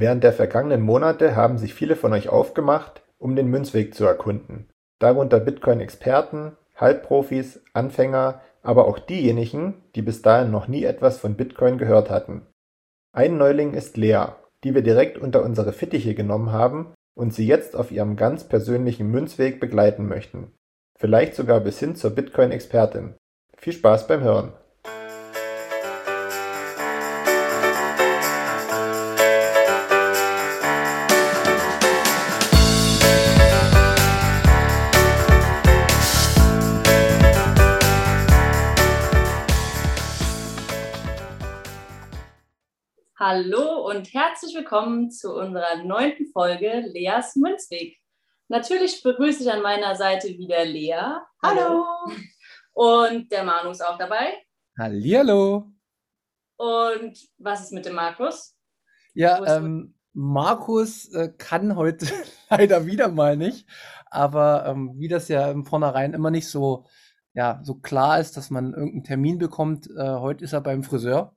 Während der vergangenen Monate haben sich viele von euch aufgemacht, um den Münzweg zu erkunden, darunter Bitcoin-Experten, Halbprofis, Anfänger, aber auch diejenigen, die bis dahin noch nie etwas von Bitcoin gehört hatten. Ein Neuling ist Lea, die wir direkt unter unsere Fittiche genommen haben und sie jetzt auf ihrem ganz persönlichen Münzweg begleiten möchten. Vielleicht sogar bis hin zur Bitcoin-Expertin. Viel Spaß beim Hören! Hallo und herzlich willkommen zu unserer neunten Folge Leas Münzweg. Natürlich begrüße ich an meiner Seite wieder Lea. Hallo. Und der Manu ist auch dabei. Hallihallo. Und was ist mit dem Markus? Ja, ähm, Markus äh, kann heute leider wieder mal nicht. Aber ähm, wie das ja im Vornherein immer nicht so, ja, so klar ist, dass man irgendeinen Termin bekommt, äh, heute ist er beim Friseur.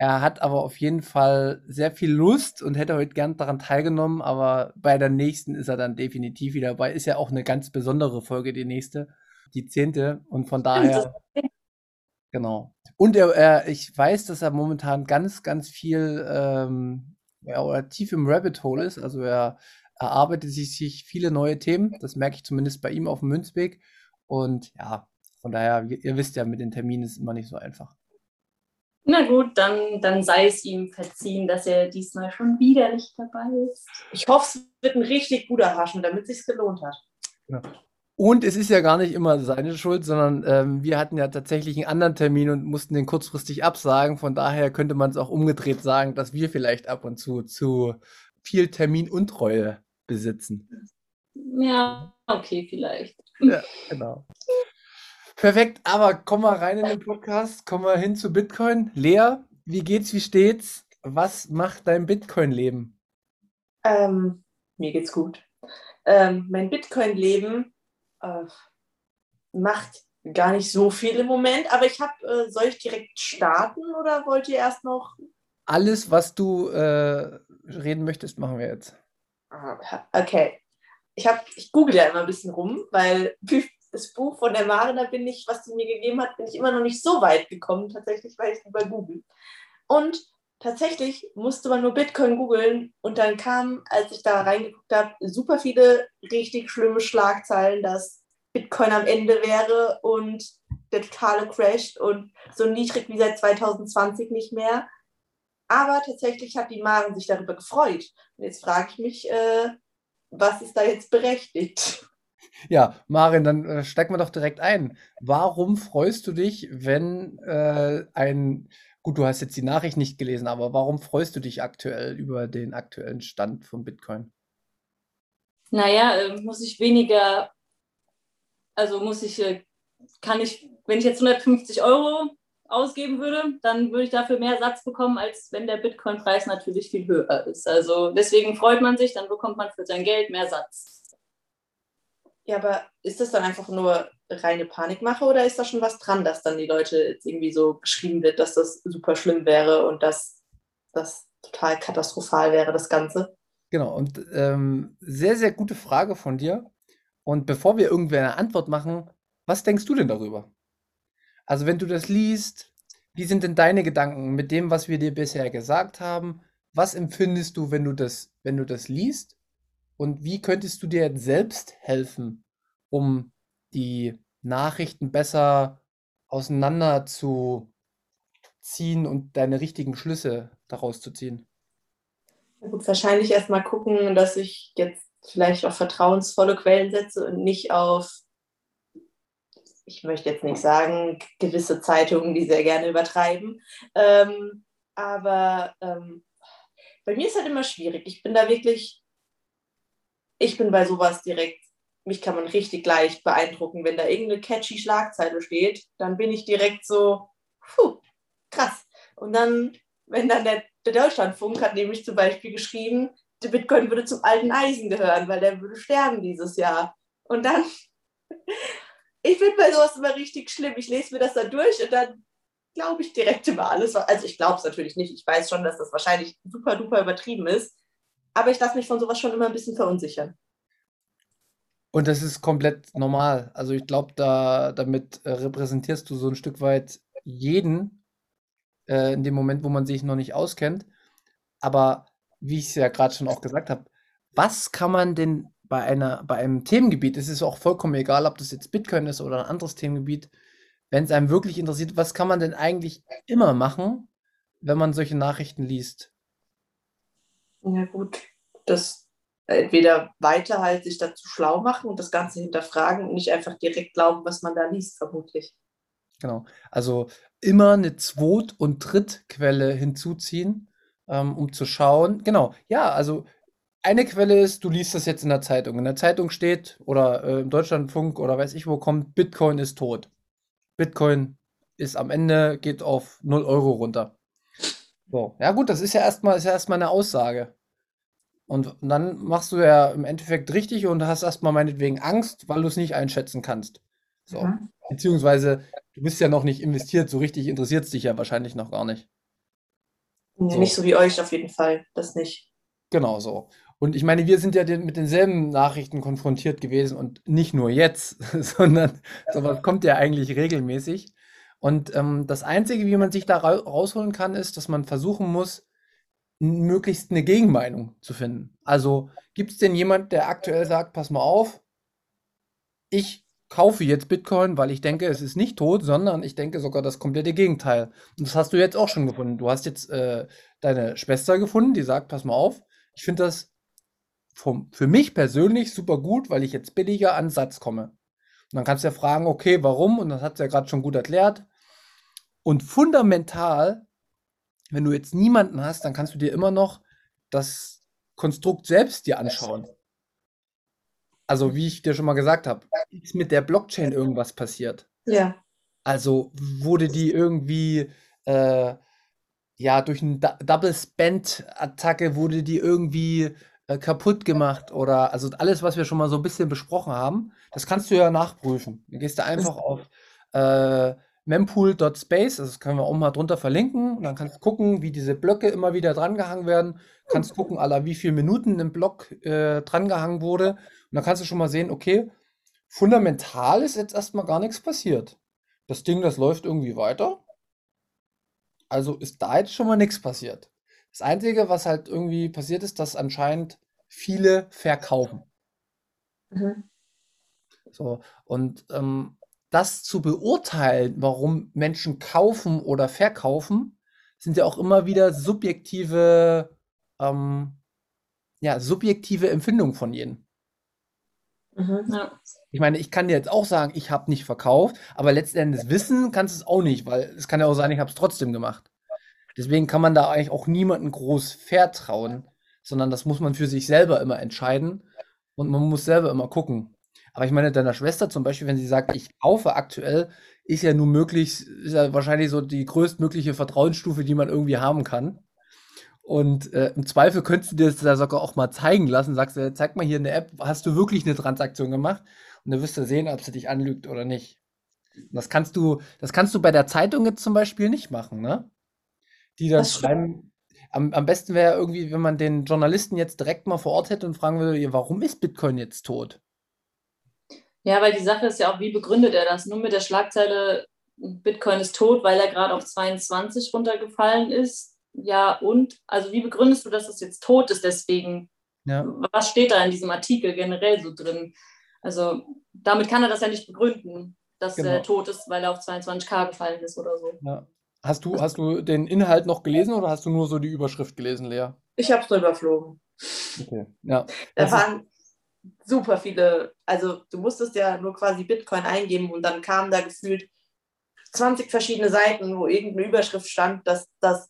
Er hat aber auf jeden Fall sehr viel Lust und hätte heute gern daran teilgenommen, aber bei der nächsten ist er dann definitiv wieder dabei. Ist ja auch eine ganz besondere Folge, die nächste, die zehnte. Und von daher. Genau. Und er, er, ich weiß, dass er momentan ganz, ganz viel ähm, ja, oder tief im Rabbit Hole ist. Also er erarbeitet sich, sich viele neue Themen. Das merke ich zumindest bei ihm auf dem Münzweg. Und ja, von daher, ihr wisst ja, mit den Terminen ist es immer nicht so einfach. Na gut, dann, dann sei es ihm verziehen, dass er diesmal schon wieder nicht dabei ist. Ich hoffe, es wird ein richtig guter Haschen, damit es sich gelohnt hat. Ja. Und es ist ja gar nicht immer seine Schuld, sondern ähm, wir hatten ja tatsächlich einen anderen Termin und mussten den kurzfristig absagen. Von daher könnte man es auch umgedreht sagen, dass wir vielleicht ab und zu zu viel Terminuntreue besitzen. Ja, okay, vielleicht. Ja, genau. Perfekt, aber komm mal rein in den Podcast, komm mal hin zu Bitcoin. Lea, wie geht's, wie steht's? Was macht dein Bitcoin-Leben? Ähm, mir geht's gut. Ähm, mein Bitcoin-Leben äh, macht gar nicht so viel im Moment, aber ich habe, äh, soll ich direkt starten oder wollt ihr erst noch? Alles, was du äh, reden möchtest, machen wir jetzt. Ah, okay. Ich, hab, ich google ja immer ein bisschen rum, weil das Buch von der Mare, da bin ich, was sie mir gegeben hat, bin ich immer noch nicht so weit gekommen, tatsächlich, weil ich über Google. Und tatsächlich musste man nur Bitcoin googeln und dann kam, als ich da reingeguckt habe, super viele richtig schlimme Schlagzeilen, dass Bitcoin am Ende wäre und der totale crasht und so niedrig wie seit 2020 nicht mehr. Aber tatsächlich hat die Maren sich darüber gefreut. Und jetzt frage ich mich, äh, was ist da jetzt berechtigt? Ja, Marin, dann äh, steigen wir doch direkt ein. Warum freust du dich, wenn äh, ein, gut, du hast jetzt die Nachricht nicht gelesen, aber warum freust du dich aktuell über den aktuellen Stand von Bitcoin? Naja, äh, muss ich weniger, also muss ich, äh, kann ich, wenn ich jetzt 150 Euro ausgeben würde, dann würde ich dafür mehr Satz bekommen, als wenn der Bitcoin-Preis natürlich viel höher ist. Also deswegen freut man sich, dann bekommt man für sein Geld mehr Satz. Ja, aber ist das dann einfach nur reine Panikmache oder ist da schon was dran, dass dann die Leute jetzt irgendwie so geschrieben wird, dass das super schlimm wäre und dass das total katastrophal wäre, das Ganze? Genau, und ähm, sehr, sehr gute Frage von dir. Und bevor wir irgendwie eine Antwort machen, was denkst du denn darüber? Also, wenn du das liest, wie sind denn deine Gedanken mit dem, was wir dir bisher gesagt haben? Was empfindest du, wenn du das, wenn du das liest? Und wie könntest du dir selbst helfen, um die Nachrichten besser auseinander zu ziehen und deine richtigen Schlüsse daraus zu ziehen? Gut, wahrscheinlich erstmal gucken, dass ich jetzt vielleicht auf vertrauensvolle Quellen setze und nicht auf, ich möchte jetzt nicht sagen, gewisse Zeitungen, die sehr gerne übertreiben. Ähm, aber ähm, bei mir ist halt immer schwierig. Ich bin da wirklich ich bin bei sowas direkt, mich kann man richtig leicht beeindrucken. Wenn da irgendeine catchy Schlagzeile steht, dann bin ich direkt so, puh, krass. Und dann wenn dann der, der Deutschlandfunk hat nämlich zum Beispiel geschrieben, der Bitcoin würde zum alten Eisen gehören, weil der würde sterben dieses Jahr. Und dann, ich finde bei sowas immer richtig schlimm. Ich lese mir das dann durch und dann glaube ich direkt immer alles. Also ich glaube es natürlich nicht. Ich weiß schon, dass das wahrscheinlich super duper übertrieben ist. Aber ich lasse mich von sowas schon immer ein bisschen verunsichern. Und das ist komplett normal. Also ich glaube, da, damit repräsentierst du so ein Stück weit jeden äh, in dem Moment, wo man sich noch nicht auskennt. Aber wie ich es ja gerade schon auch gesagt habe, was kann man denn bei einer, bei einem Themengebiet, es ist auch vollkommen egal, ob das jetzt Bitcoin ist oder ein anderes Themengebiet, wenn es einem wirklich interessiert, was kann man denn eigentlich immer machen, wenn man solche Nachrichten liest? Ja, gut. Das entweder weiter halt sich dazu schlau machen und das Ganze hinterfragen und nicht einfach direkt glauben, was man da liest, vermutlich. Genau. Also immer eine Zweit- und Drittquelle hinzuziehen, ähm, um zu schauen. Genau, ja, also eine Quelle ist, du liest das jetzt in der Zeitung. In der Zeitung steht oder äh, im Deutschlandfunk oder weiß ich wo kommt, Bitcoin ist tot. Bitcoin ist am Ende, geht auf 0 Euro runter. So, ja gut, das ist ja erstmal, ist ja erstmal eine Aussage. Und dann machst du ja im Endeffekt richtig und hast erstmal meinetwegen Angst, weil du es nicht einschätzen kannst. So. Mhm. Beziehungsweise, du bist ja noch nicht investiert, so richtig interessiert es dich ja wahrscheinlich noch gar nicht. So. Nicht so wie euch auf jeden Fall, das nicht. Genau so. Und ich meine, wir sind ja den, mit denselben Nachrichten konfrontiert gewesen und nicht nur jetzt, sondern sowas kommt ja eigentlich regelmäßig. Und ähm, das Einzige, wie man sich da ra rausholen kann, ist, dass man versuchen muss, möglichst eine Gegenmeinung zu finden. Also gibt es denn jemand, der aktuell sagt, pass mal auf, ich kaufe jetzt Bitcoin, weil ich denke, es ist nicht tot, sondern ich denke sogar das komplette Gegenteil. Und das hast du jetzt auch schon gefunden. Du hast jetzt äh, deine Schwester gefunden, die sagt, pass mal auf, ich finde das vom, für mich persönlich super gut, weil ich jetzt billiger an Satz komme. Und dann kannst du ja fragen, okay, warum? Und das hat sie ja gerade schon gut erklärt. Und fundamental wenn du jetzt niemanden hast, dann kannst du dir immer noch das Konstrukt selbst dir anschauen. Also, wie ich dir schon mal gesagt habe, ist mit der Blockchain irgendwas passiert? Ja. Also, wurde die irgendwie, äh, ja, durch eine Double Spend-Attacke wurde die irgendwie äh, kaputt gemacht oder also alles, was wir schon mal so ein bisschen besprochen haben, das kannst du ja nachprüfen. Dann gehst du einfach auf äh, mempool.space, also das können wir auch mal drunter verlinken. Und dann kannst du gucken, wie diese Blöcke immer wieder drangehangen werden. Kannst gucken, aller wie viele Minuten ein Block äh, drangehangen wurde. Und dann kannst du schon mal sehen, okay, fundamental ist jetzt erstmal gar nichts passiert. Das Ding, das läuft irgendwie weiter. Also ist da jetzt schon mal nichts passiert. Das Einzige, was halt irgendwie passiert ist, dass anscheinend viele verkaufen. Mhm. So, und ähm, das zu beurteilen, warum Menschen kaufen oder verkaufen, sind ja auch immer wieder subjektive, ähm, ja, subjektive Empfindungen von jedem. Mhm, ja. Ich meine, ich kann dir jetzt auch sagen, ich habe nicht verkauft, aber letztendlich wissen kannst du es auch nicht, weil es kann ja auch sein, ich habe es trotzdem gemacht. Deswegen kann man da eigentlich auch niemandem groß vertrauen, sondern das muss man für sich selber immer entscheiden und man muss selber immer gucken. Aber ich meine, deiner Schwester zum Beispiel, wenn sie sagt, ich kaufe aktuell, ist ja nun möglich, ist ja wahrscheinlich so die größtmögliche Vertrauensstufe, die man irgendwie haben kann. Und äh, im Zweifel könntest du dir das sogar auch mal zeigen lassen. Sagst du, zeig mal hier eine App, hast du wirklich eine Transaktion gemacht? Und dann wirst du sehen, ob sie dich anlügt oder nicht. Und das kannst du, das kannst du bei der Zeitung jetzt zum Beispiel nicht machen, ne? Die dann schreiben, am, am besten wäre irgendwie, wenn man den Journalisten jetzt direkt mal vor Ort hätte und fragen würde, warum ist Bitcoin jetzt tot? Ja, weil die Sache ist ja auch, wie begründet er das? Nur mit der Schlagzeile, Bitcoin ist tot, weil er gerade auf 22 runtergefallen ist. Ja, und? Also wie begründest du, dass es jetzt tot ist deswegen? Ja. Was steht da in diesem Artikel generell so drin? Also damit kann er das ja nicht begründen, dass genau. er tot ist, weil er auf 22k gefallen ist oder so. Ja. Hast du, hast du den Inhalt noch gelesen oder hast du nur so die Überschrift gelesen, Lea? Ich habe es nur überflogen. Okay, ja. Da waren super viele, also du musstest ja nur quasi Bitcoin eingeben und dann kamen da gefühlt 20 verschiedene Seiten, wo irgendeine Überschrift stand, dass das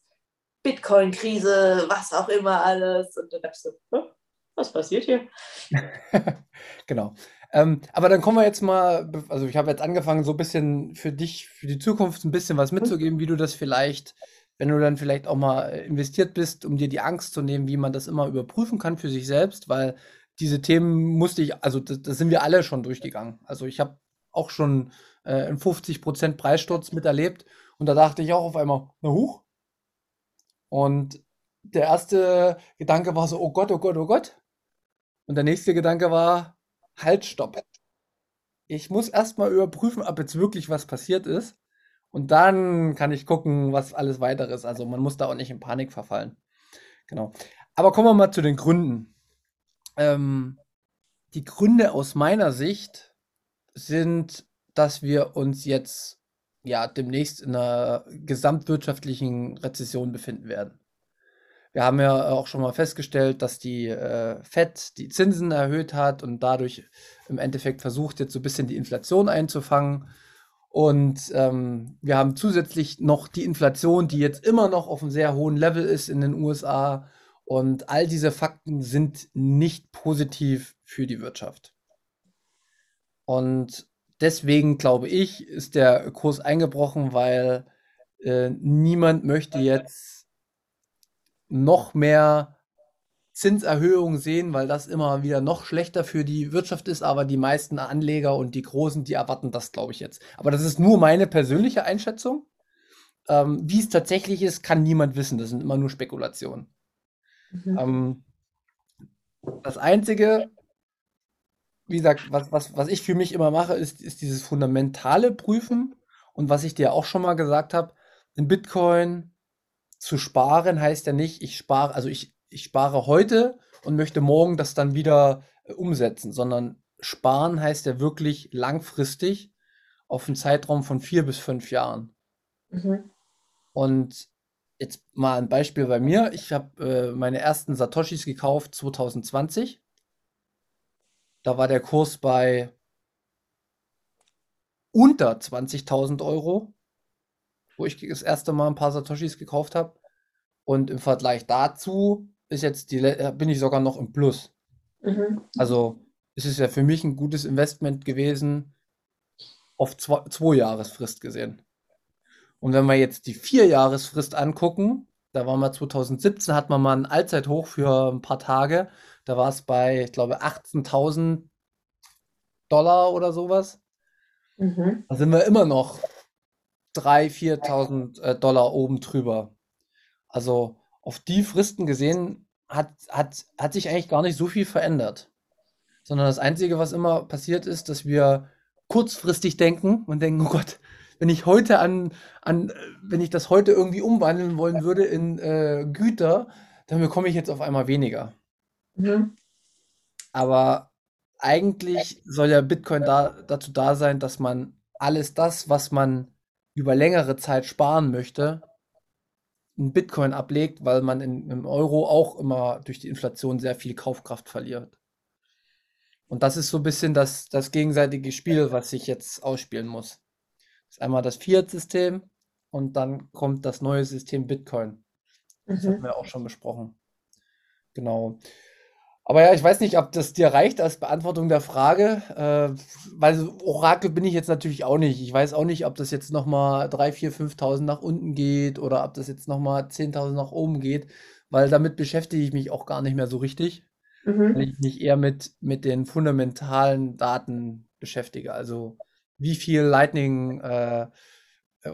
Bitcoin-Krise, was auch immer alles. Und dann dachte ich so, was passiert hier? genau. Ähm, aber dann kommen wir jetzt mal, also ich habe jetzt angefangen, so ein bisschen für dich, für die Zukunft ein bisschen was mitzugeben, wie du das vielleicht wenn du dann vielleicht auch mal investiert bist, um dir die Angst zu nehmen, wie man das immer überprüfen kann für sich selbst, weil diese Themen musste ich, also das, das sind wir alle schon durchgegangen. Also ich habe auch schon äh, einen 50% Preissturz miterlebt und da dachte ich auch auf einmal, na huch. Und der erste Gedanke war so, oh Gott, oh Gott, oh Gott. Und der nächste Gedanke war, halt, stopp. Ich muss erstmal überprüfen, ob jetzt wirklich was passiert ist. Und dann kann ich gucken, was alles weiter ist. Also man muss da auch nicht in Panik verfallen. Genau. Aber kommen wir mal zu den Gründen. Ähm, die Gründe aus meiner Sicht sind, dass wir uns jetzt ja demnächst in einer gesamtwirtschaftlichen Rezession befinden werden. Wir haben ja auch schon mal festgestellt, dass die äh, FED die Zinsen erhöht hat und dadurch im Endeffekt versucht, jetzt so ein bisschen die Inflation einzufangen. Und ähm, wir haben zusätzlich noch die Inflation, die jetzt immer noch auf einem sehr hohen Level ist in den USA. Und all diese Fakten sind nicht positiv für die Wirtschaft. Und deswegen glaube ich, ist der Kurs eingebrochen, weil äh, niemand möchte jetzt noch mehr Zinserhöhungen sehen, weil das immer wieder noch schlechter für die Wirtschaft ist, aber die meisten Anleger und die Großen, die erwarten das, glaube ich, jetzt. Aber das ist nur meine persönliche Einschätzung. Ähm, wie es tatsächlich ist, kann niemand wissen. Das sind immer nur Spekulationen. Mhm. Ähm, das Einzige, wie gesagt, was, was, was ich für mich immer mache, ist, ist dieses fundamentale Prüfen. Und was ich dir auch schon mal gesagt habe, in Bitcoin zu sparen heißt ja nicht, ich spare, also ich ich spare heute und möchte morgen das dann wieder äh, umsetzen, sondern sparen heißt ja wirklich langfristig auf einen Zeitraum von vier bis fünf Jahren. Mhm. Und jetzt mal ein Beispiel bei mir. Ich habe äh, meine ersten Satoshis gekauft 2020. Da war der Kurs bei unter 20.000 Euro, wo ich das erste Mal ein paar Satoshis gekauft habe. Und im Vergleich dazu ist jetzt die, äh, bin ich sogar noch im Plus. Mhm. Also es ist ja für mich ein gutes Investment gewesen, auf zwei, zwei Jahresfrist gesehen. Und wenn wir jetzt die vier Jahresfrist angucken, da waren wir 2017, hat man mal ein Allzeithoch für ein paar Tage. Da war es bei, ich glaube, 18.000 Dollar oder sowas. Mhm. Da sind wir immer noch 3.000, 4.000 äh, Dollar oben drüber. Also auf die Fristen gesehen hat, hat, hat sich eigentlich gar nicht so viel verändert. Sondern das Einzige, was immer passiert ist, dass wir kurzfristig denken und denken, oh Gott, wenn ich heute an, an wenn ich das heute irgendwie umwandeln wollen würde in äh, Güter, dann bekomme ich jetzt auf einmal weniger. Mhm. Aber eigentlich soll ja Bitcoin da, dazu da sein, dass man alles das, was man über längere Zeit sparen möchte, in Bitcoin ablegt, weil man in, im Euro auch immer durch die Inflation sehr viel Kaufkraft verliert. Und das ist so ein bisschen das, das gegenseitige Spiel, was sich jetzt ausspielen muss. Das ist einmal das Fiat-System und dann kommt das neue System Bitcoin. Das mhm. haben wir auch schon besprochen. Genau. Aber ja, ich weiß nicht, ob das dir reicht als Beantwortung der Frage, äh, weil Orakel bin ich jetzt natürlich auch nicht. Ich weiß auch nicht, ob das jetzt nochmal 3.000, 4.000, 5.000 nach unten geht oder ob das jetzt nochmal 10.000 nach oben geht, weil damit beschäftige ich mich auch gar nicht mehr so richtig, mhm. weil ich mich eher mit, mit den fundamentalen Daten beschäftige. Also wie viel Lightning äh,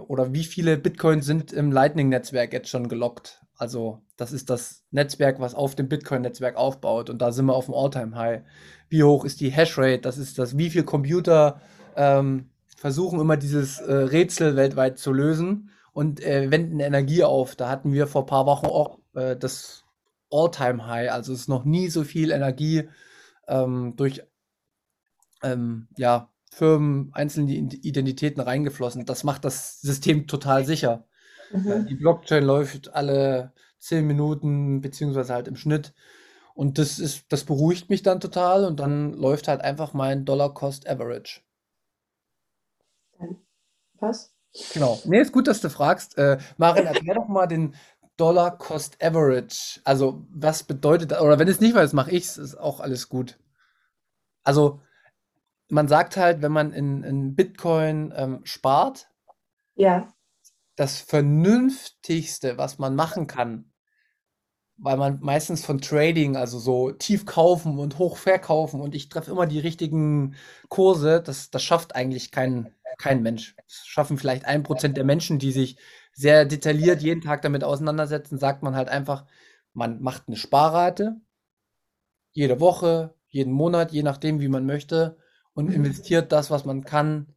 oder wie viele Bitcoins sind im Lightning-Netzwerk jetzt schon gelockt? Also, das ist das Netzwerk, was auf dem Bitcoin-Netzwerk aufbaut. Und da sind wir auf dem All-Time-High. Wie hoch ist die Hashrate? Das ist das, wie viele Computer ähm, versuchen immer dieses äh, Rätsel weltweit zu lösen und äh, wenden Energie auf. Da hatten wir vor ein paar Wochen auch äh, das All-Time-High. Also es ist noch nie so viel Energie ähm, durch ähm, ja, Firmen, einzelne Identitäten reingeflossen. Das macht das System total sicher. Mhm. Die Blockchain läuft alle zehn Minuten, beziehungsweise halt im Schnitt. Und das ist, das beruhigt mich dann total und dann läuft halt einfach mein Dollar Cost Average. Was? Genau. Nee, ist gut, dass du fragst. Äh, Marin, erklär doch mal den Dollar Cost Average. Also, was bedeutet das? Oder wenn es nicht weiß, mache ich es, ist auch alles gut. Also, man sagt halt, wenn man in, in Bitcoin ähm, spart, ja. das Vernünftigste, was man machen kann, weil man meistens von Trading, also so tief kaufen und hoch verkaufen und ich treffe immer die richtigen Kurse, das, das schafft eigentlich kein, kein Mensch. Das schaffen vielleicht ein Prozent der Menschen, die sich sehr detailliert jeden Tag damit auseinandersetzen, sagt man halt einfach, man macht eine Sparrate, jede Woche, jeden Monat, je nachdem, wie man möchte, und investiert das, was man kann,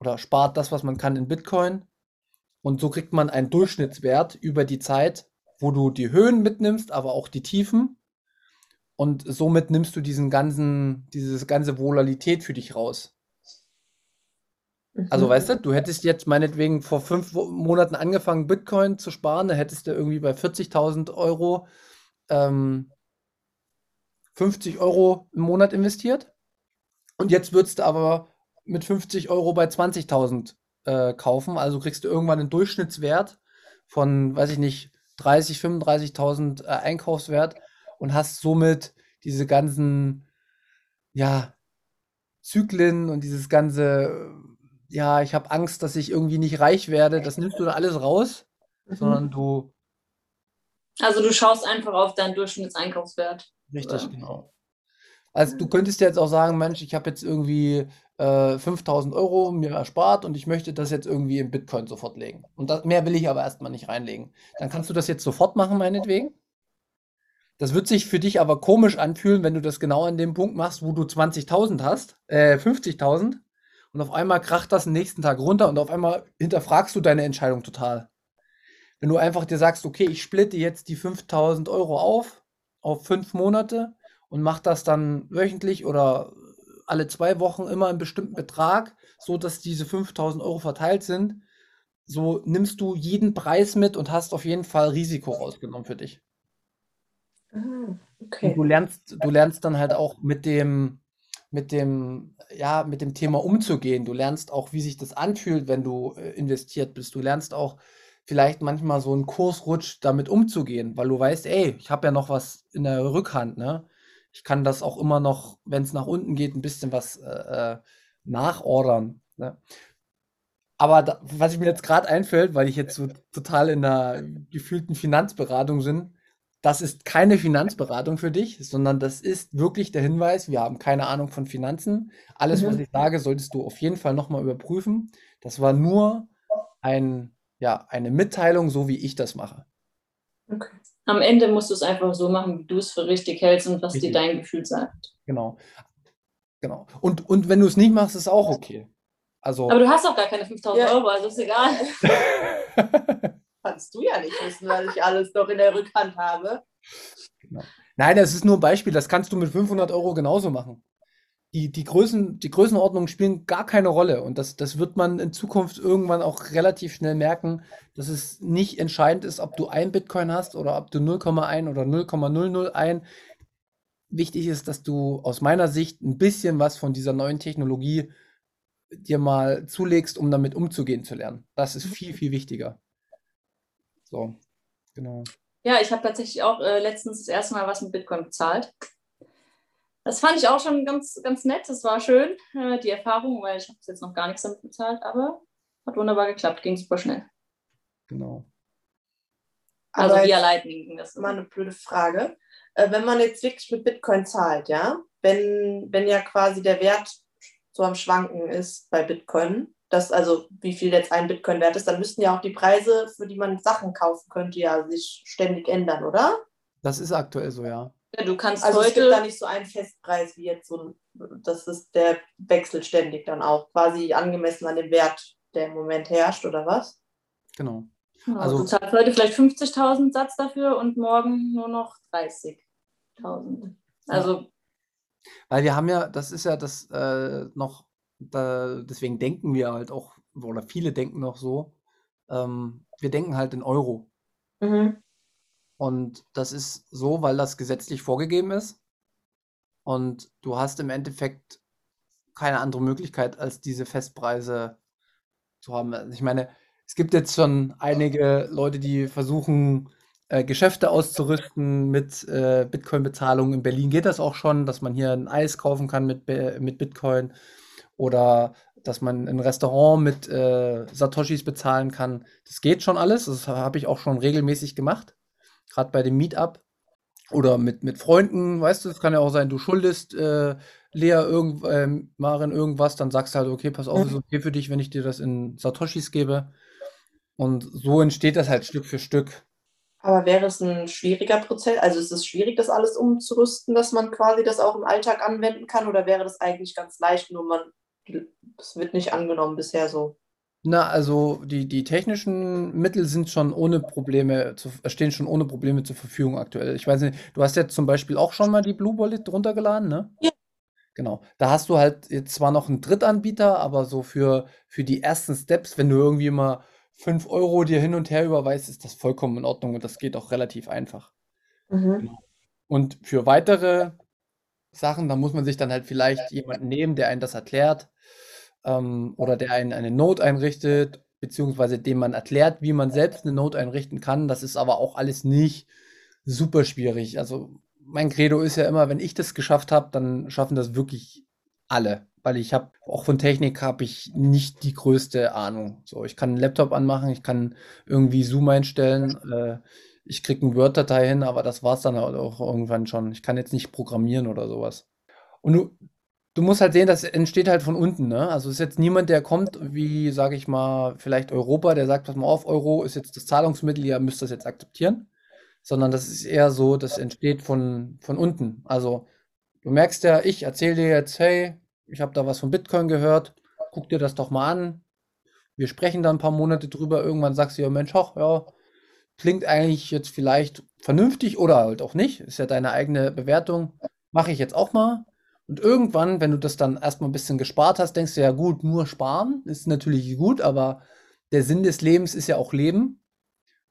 oder spart das, was man kann in Bitcoin. Und so kriegt man einen Durchschnittswert über die Zeit, wo du die Höhen mitnimmst, aber auch die Tiefen. Und somit nimmst du diesen ganzen, diese ganze Volatilität für dich raus. Also, Mhm. weißt du, du hättest jetzt meinetwegen vor fünf Monaten angefangen, Bitcoin zu sparen, da hättest du irgendwie bei 40.000 Euro ähm, 50 Euro im Monat investiert. Und jetzt würdest du aber mit 50 Euro bei 20.000 äh, kaufen. Also kriegst du irgendwann einen Durchschnittswert von, weiß ich nicht, 30, 35.000 äh, Einkaufswert und hast somit diese ganzen, ja, Zyklen und dieses ganze, äh, ja, ich habe Angst, dass ich irgendwie nicht reich werde, das nimmst du da alles raus, Mhm. sondern du, Also du schaust einfach auf deinen Durchschnittseinkaufswert. richtig, Ja. genau. Also du könntest jetzt auch sagen, Mensch, ich habe jetzt irgendwie äh, 5000 Euro mir erspart und ich möchte das jetzt irgendwie in Bitcoin sofort legen. Und das, mehr will ich aber erstmal nicht reinlegen. Dann kannst du das jetzt sofort machen, meinetwegen. Das wird sich für dich aber komisch anfühlen, wenn du das genau an dem Punkt machst, wo du 20.000 hast, äh, 50.000 und auf einmal kracht das nächsten Tag runter und auf einmal hinterfragst du deine Entscheidung total. Wenn du einfach dir sagst, okay, ich splitte jetzt die 5000 Euro auf, auf fünf Monate und mach das dann wöchentlich oder alle zwei Wochen immer einen bestimmten Betrag, so dass diese 5000 Euro verteilt sind, so nimmst du jeden Preis mit und hast auf jeden Fall Risiko rausgenommen für dich. Ah, Und okay. du lernst, du lernst dann halt auch mit dem, mit dem, ja, mit dem Thema umzugehen. Du lernst auch, wie sich das anfühlt, wenn du äh, investiert bist. Du lernst auch vielleicht manchmal so einen Kursrutsch damit umzugehen, weil du weißt, ey, ich habe ja noch was in der Rückhand, ne? Ich kann das auch immer noch, wenn es nach unten geht, ein bisschen was äh, äh, nachordern. Ne? Aber da, was mir jetzt gerade einfällt, weil ich jetzt so total in der gefühlten Finanzberatung bin, das ist keine Finanzberatung für dich, sondern das ist wirklich der Hinweis, wir haben keine Ahnung von Finanzen. Alles, was Mhm. ich sage, solltest du auf jeden Fall nochmal überprüfen. Das war nur ein, ja, eine Mitteilung, so wie ich das mache. Okay. Am Ende musst du es einfach so machen, wie du es für richtig hältst und was Richtig. dir dein Gefühl sagt. Genau. Genau. Und, und wenn du es nicht machst, ist auch okay. Also, Aber du hast auch gar keine 5000 Ja. Euro, also ist egal. Kannst du ja nicht wissen, was ich alles noch in der Rückhand habe. Nein, das ist nur ein Beispiel. Das kannst du mit 500 Euro genauso machen. Die, die, Größen, die Größenordnungen spielen gar keine Rolle. Und das, das wird man in Zukunft irgendwann auch relativ schnell merken, dass es nicht entscheidend ist, ob du ein Bitcoin hast oder ob du 0,1 oder 0,001. Wichtig ist, dass du aus meiner Sicht ein bisschen was von dieser neuen Technologie dir mal zulegst, um damit umzugehen zu lernen. Das ist viel, viel wichtiger. So, genau. Ja, ich habe tatsächlich auch äh, letztens das erste Mal was mit Bitcoin bezahlt. Das fand ich auch schon ganz, ganz nett. Das war schön, äh, die Erfahrung, weil ich habe bis jetzt noch gar nichts damit bezahlt, aber hat wunderbar geklappt, ging super schnell. Genau. Also Aber via Lightning ging das. mal eine blöde Frage. Äh, wenn man jetzt wirklich mit Bitcoin zahlt, ja, wenn, wenn ja quasi der Wert so am Schwanken ist bei Bitcoin, das also wie viel jetzt ein Bitcoin wert ist, dann müssten ja auch die Preise, für die man Sachen kaufen könnte, ja sich ständig ändern, oder? Das ist aktuell so, ja. Ja, du kannst Also es gibt da heute, nicht so einen Festpreis wie jetzt so ein, das ist der wechselt ständig dann auch, quasi angemessen an dem Wert, der im Moment herrscht, oder was? Genau. genau, also- du zahlst heute vielleicht 50.000 Satz dafür und morgen nur noch 30.000. Also Weil wir haben ja, das ist ja das äh, noch, da, deswegen denken wir halt auch, oder viele denken noch so, ähm, wir denken halt in Euro. Mhm. Und das ist so, weil das gesetzlich vorgegeben ist. Und du hast im Endeffekt keine andere Möglichkeit, als diese Festpreise zu haben. Also ich meine, es gibt jetzt schon einige Leute, die versuchen, äh, Geschäfte auszurüsten mit äh, Bitcoin-Bezahlung. In Berlin geht das auch schon, dass man hier ein Eis kaufen kann mit, mit Bitcoin. Oder dass man ein Restaurant mit äh, Satoshis bezahlen kann. Das geht schon alles. Das habe ich auch schon regelmäßig gemacht. Gerade bei dem Meetup. Oder mit, mit Freunden, weißt du, es kann ja auch sein, du schuldest äh, Lea irgend, äh, Marin irgendwas, dann sagst du halt, okay, pass auf, ist okay für dich, wenn ich dir das in Satoshis gebe. Und so entsteht das halt Stück für Stück. Aber wäre es ein schwieriger Prozess? Also ist es schwierig, das alles umzurüsten, dass man quasi das auch im Alltag anwenden kann? Oder wäre das eigentlich ganz leicht, nur man, das wird nicht angenommen bisher so? Na, also die, die technischen Mittel sind schon ohne Probleme, zu, stehen schon ohne Probleme zur Verfügung aktuell. Ich weiß nicht, du hast jetzt zum Beispiel auch schon mal die Blue Wallet runtergeladen, ne? Ja. Genau. Da hast du halt jetzt zwar noch einen Drittanbieter, aber so für, für die ersten Steps, wenn du irgendwie mal 5 Euro dir hin und her überweist, ist das vollkommen in Ordnung und das geht auch relativ einfach. Mhm. Genau. Und für weitere Sachen, da muss man sich dann halt vielleicht jemanden nehmen, der einen das erklärt ähm, oder der einen eine Note einrichtet, beziehungsweise dem man erklärt, wie man selbst eine Note einrichten kann. Das ist aber auch alles nicht super schwierig. Also mein Credo ist ja immer, wenn ich das geschafft habe, dann schaffen das wirklich alle weil ich habe auch von Technik habe ich nicht die größte Ahnung. So, ich kann einen Laptop anmachen, ich kann irgendwie Zoom einstellen, äh, ich kriege eine Word-Datei hin, aber das war es dann halt auch irgendwann schon. Ich kann jetzt nicht programmieren oder sowas. Und du, du musst halt sehen, das entsteht halt von unten, ne? Also ist jetzt niemand, der kommt, wie, sage ich mal, vielleicht Europa, der sagt, pass mal auf, Euro ist jetzt das Zahlungsmittel, ihr müsst das jetzt akzeptieren. Sondern das ist eher so, das entsteht von, von unten. Also du merkst ja, ich erzähle dir jetzt, hey, ich habe da was von Bitcoin gehört, guck dir das doch mal an. Wir sprechen da ein paar Monate drüber, irgendwann sagst du ja, Mensch, hoch, ja, klingt eigentlich jetzt vielleicht vernünftig oder halt auch nicht, ist ja deine eigene Bewertung, mache ich jetzt auch mal. Und irgendwann, wenn du das dann erstmal ein bisschen gespart hast, denkst du ja, gut, nur sparen ist natürlich gut, aber der Sinn des Lebens ist ja auch Leben.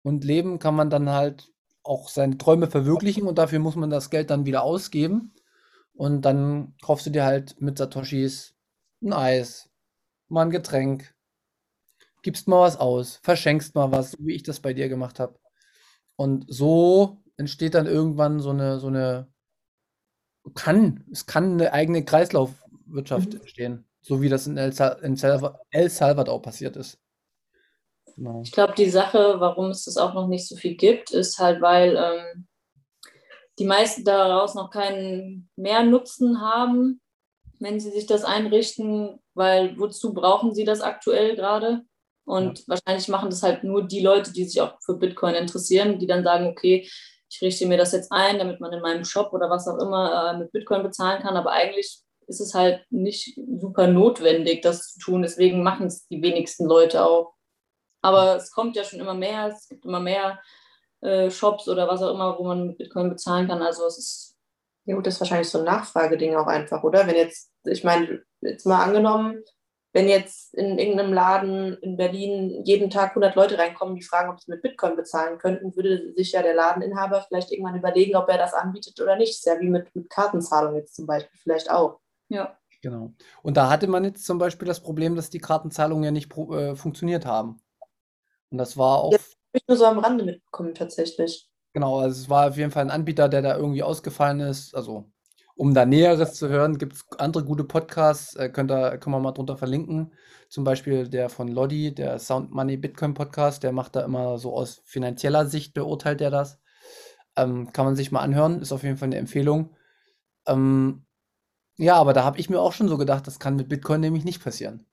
Und Leben kann man dann halt auch seine Träume verwirklichen und dafür muss man das Geld dann wieder ausgeben. Und dann kaufst du dir halt mit Satoshis ein Eis, mal ein Getränk, gibst mal was aus, verschenkst mal was, so wie ich das bei dir gemacht habe. Und so entsteht dann irgendwann so eine, so eine, kann, es kann eine eigene Kreislaufwirtschaft mhm. entstehen, so wie das in El, in El Salvador passiert ist. Genau. Ich glaube, die Sache, warum es das auch noch nicht so viel gibt, ist halt, weil ähm, die meisten daraus noch keinen Mehrnutzen haben, wenn sie sich das einrichten, weil wozu brauchen sie das aktuell gerade? Und ja. wahrscheinlich machen das halt nur die Leute, die sich auch für Bitcoin interessieren, die dann sagen, okay, ich richte mir das jetzt ein, damit man in meinem Shop oder was auch immer äh, mit Bitcoin bezahlen kann. Aber eigentlich ist es halt nicht super notwendig, das zu tun. Deswegen machen es die wenigsten Leute auch. Aber es kommt ja schon immer mehr, es gibt immer mehr äh, Shops oder was auch immer, wo man mit Bitcoin bezahlen kann. Also es ist. Ja gut, das ist wahrscheinlich so ein Nachfrageding auch einfach, oder? Wenn jetzt, ich meine, jetzt mal angenommen, wenn jetzt in irgendeinem Laden in Berlin jeden Tag 100 Leute reinkommen, die fragen, ob sie mit Bitcoin bezahlen könnten, würde sich ja der Ladeninhaber vielleicht irgendwann überlegen, ob er das anbietet oder nicht. ist ja wie mit, mit Kartenzahlung jetzt zum Beispiel vielleicht auch. Ja. Genau. Und da hatte man jetzt zum Beispiel das Problem, dass die Kartenzahlungen ja nicht äh, funktioniert haben. Und das war auch. Ja, ich nur so am Rande mitbekommen, tatsächlich. Genau, also es war auf jeden Fall ein Anbieter, der da irgendwie ausgefallen ist. Also, um da Näheres zu hören, gibt es andere gute Podcasts, äh, könnt ihr, können wir mal drunter verlinken. Zum Beispiel der von Lodi, der Sound Money Bitcoin Podcast, der macht da immer so aus finanzieller Sicht, beurteilt er das. Ähm, kann man sich mal anhören, ist auf jeden Fall eine Empfehlung. Ähm, ja, aber da habe ich mir auch schon so gedacht, das kann mit Bitcoin nämlich nicht passieren.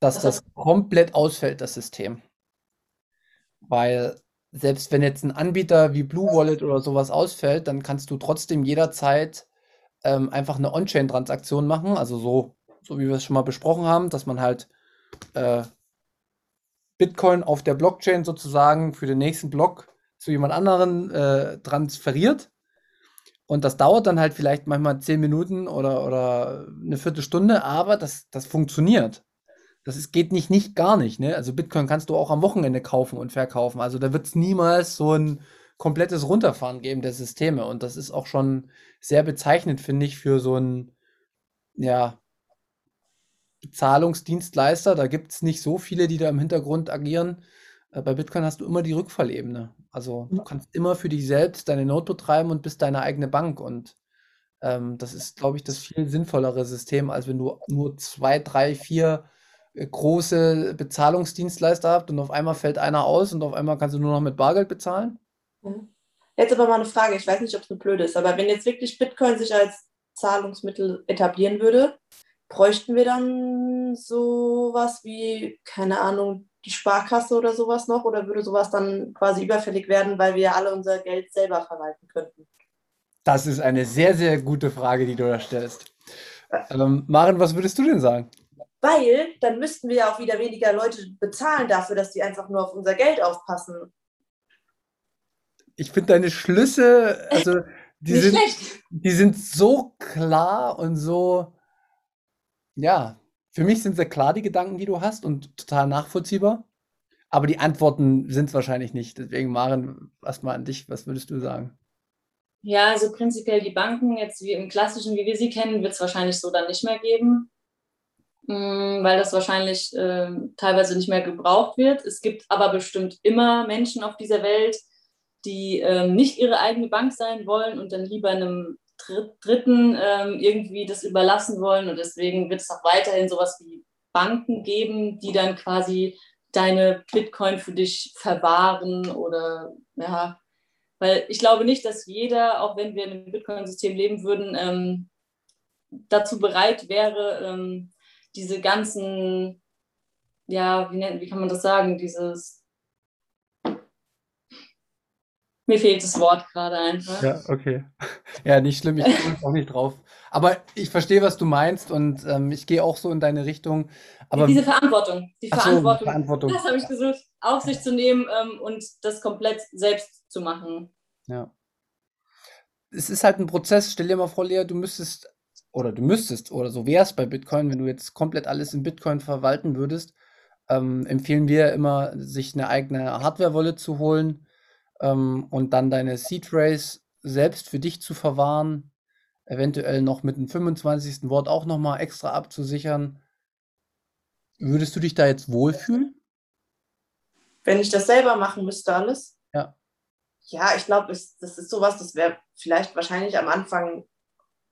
Dass das komplett ausfällt, das System. Weil selbst wenn jetzt ein Anbieter wie Blue Wallet oder sowas ausfällt, dann kannst du trotzdem jederzeit ähm, einfach eine On-Chain-Transaktion machen. Also so, so wie wir es schon mal besprochen haben, dass man halt äh, Bitcoin auf der Blockchain sozusagen für den nächsten Block zu jemand anderen äh, transferiert. Und das dauert dann halt vielleicht manchmal zehn Minuten oder, oder eine Viertelstunde, aber das, das funktioniert. Das ist, geht nicht, nicht gar nicht. Ne? Also Bitcoin kannst du auch am Wochenende kaufen und verkaufen. Also da wird es niemals so ein komplettes Runterfahren geben der Systeme. Und das ist auch schon sehr bezeichnend, finde ich, für so ein ja, Bezahlungsdienstleister. Da gibt es nicht so viele, die da im Hintergrund agieren. Äh, bei Bitcoin hast du immer die Rückfallebene. Also du kannst immer für dich selbst deine Note betreiben und bist deine eigene Bank. Und Ähm, das ist, glaube ich, das viel sinnvollere System, als wenn du nur zwei, drei, vier große Bezahlungsdienstleister habt und auf einmal fällt einer aus und auf einmal kannst du nur noch mit Bargeld bezahlen. Jetzt aber mal eine Frage, ich weiß nicht, ob es eine blöde ist, aber wenn jetzt wirklich Bitcoin sich als Zahlungsmittel etablieren würde, bräuchten wir dann sowas wie, keine Ahnung, die Sparkasse oder sowas noch? Oder würde sowas dann quasi überfällig werden, weil wir alle unser Geld selber verwalten könnten? Das ist eine sehr, sehr gute Frage, die du da stellst. Ähm, Maren, was würdest du denn sagen? Weil dann müssten wir ja auch wieder weniger Leute bezahlen dafür, dass die einfach nur auf unser Geld aufpassen. Ich finde deine Schlüsse, also die sind, schlecht. die sind so klar und so, ja, für mich sind sehr klar die Gedanken, die du hast und total nachvollziehbar. Aber die Antworten sind es wahrscheinlich nicht. Deswegen, Maren, erstmal an dich, was würdest du sagen? Ja, also prinzipiell die Banken, jetzt wie im klassischen, wie wir sie kennen, wird es wahrscheinlich so dann nicht mehr geben, weil das wahrscheinlich äh, teilweise nicht mehr gebraucht wird. Es gibt aber bestimmt immer Menschen auf dieser Welt, die ähm, nicht ihre eigene Bank sein wollen und dann lieber einem Dritt, Dritten ähm, irgendwie das überlassen wollen. Und deswegen wird es auch weiterhin sowas wie Banken geben, die dann quasi deine Bitcoin für dich verwahren oder ja, weil ich glaube nicht, dass jeder, auch wenn wir in einem Bitcoin-System leben würden, ähm, dazu bereit wäre, ähm, diese ganzen, ja, wie, nennt, wie kann man das sagen, dieses, mir fehlt das Wort gerade einfach. Ja, okay. Ja, nicht schlimm, ich komme auch nicht drauf. Aber ich verstehe, was du meinst und ähm, ich gehe auch so in deine Richtung. Aber diese Verantwortung, die Ach so, Verantwortung, Verantwortung. das habe ich gesucht, auf sich zu nehmen ähm, und das komplett selbst zu machen. Ja. Es ist halt ein Prozess. Stell dir mal vor, Lea, du müsstest, oder du müsstest, oder so wäre es bei Bitcoin, wenn du jetzt komplett alles in Bitcoin verwalten würdest, ähm, empfehlen wir immer, sich eine eigene Hardware-Wallet zu holen ähm, und dann deine Seed Phrase selbst für dich zu verwahren, eventuell noch mit einem 25. Wort auch nochmal extra abzusichern. Würdest du dich da jetzt wohlfühlen? Wenn ich das selber machen müsste, alles? Ja. Ja, ich glaube, das ist sowas, das wäre vielleicht wahrscheinlich am Anfang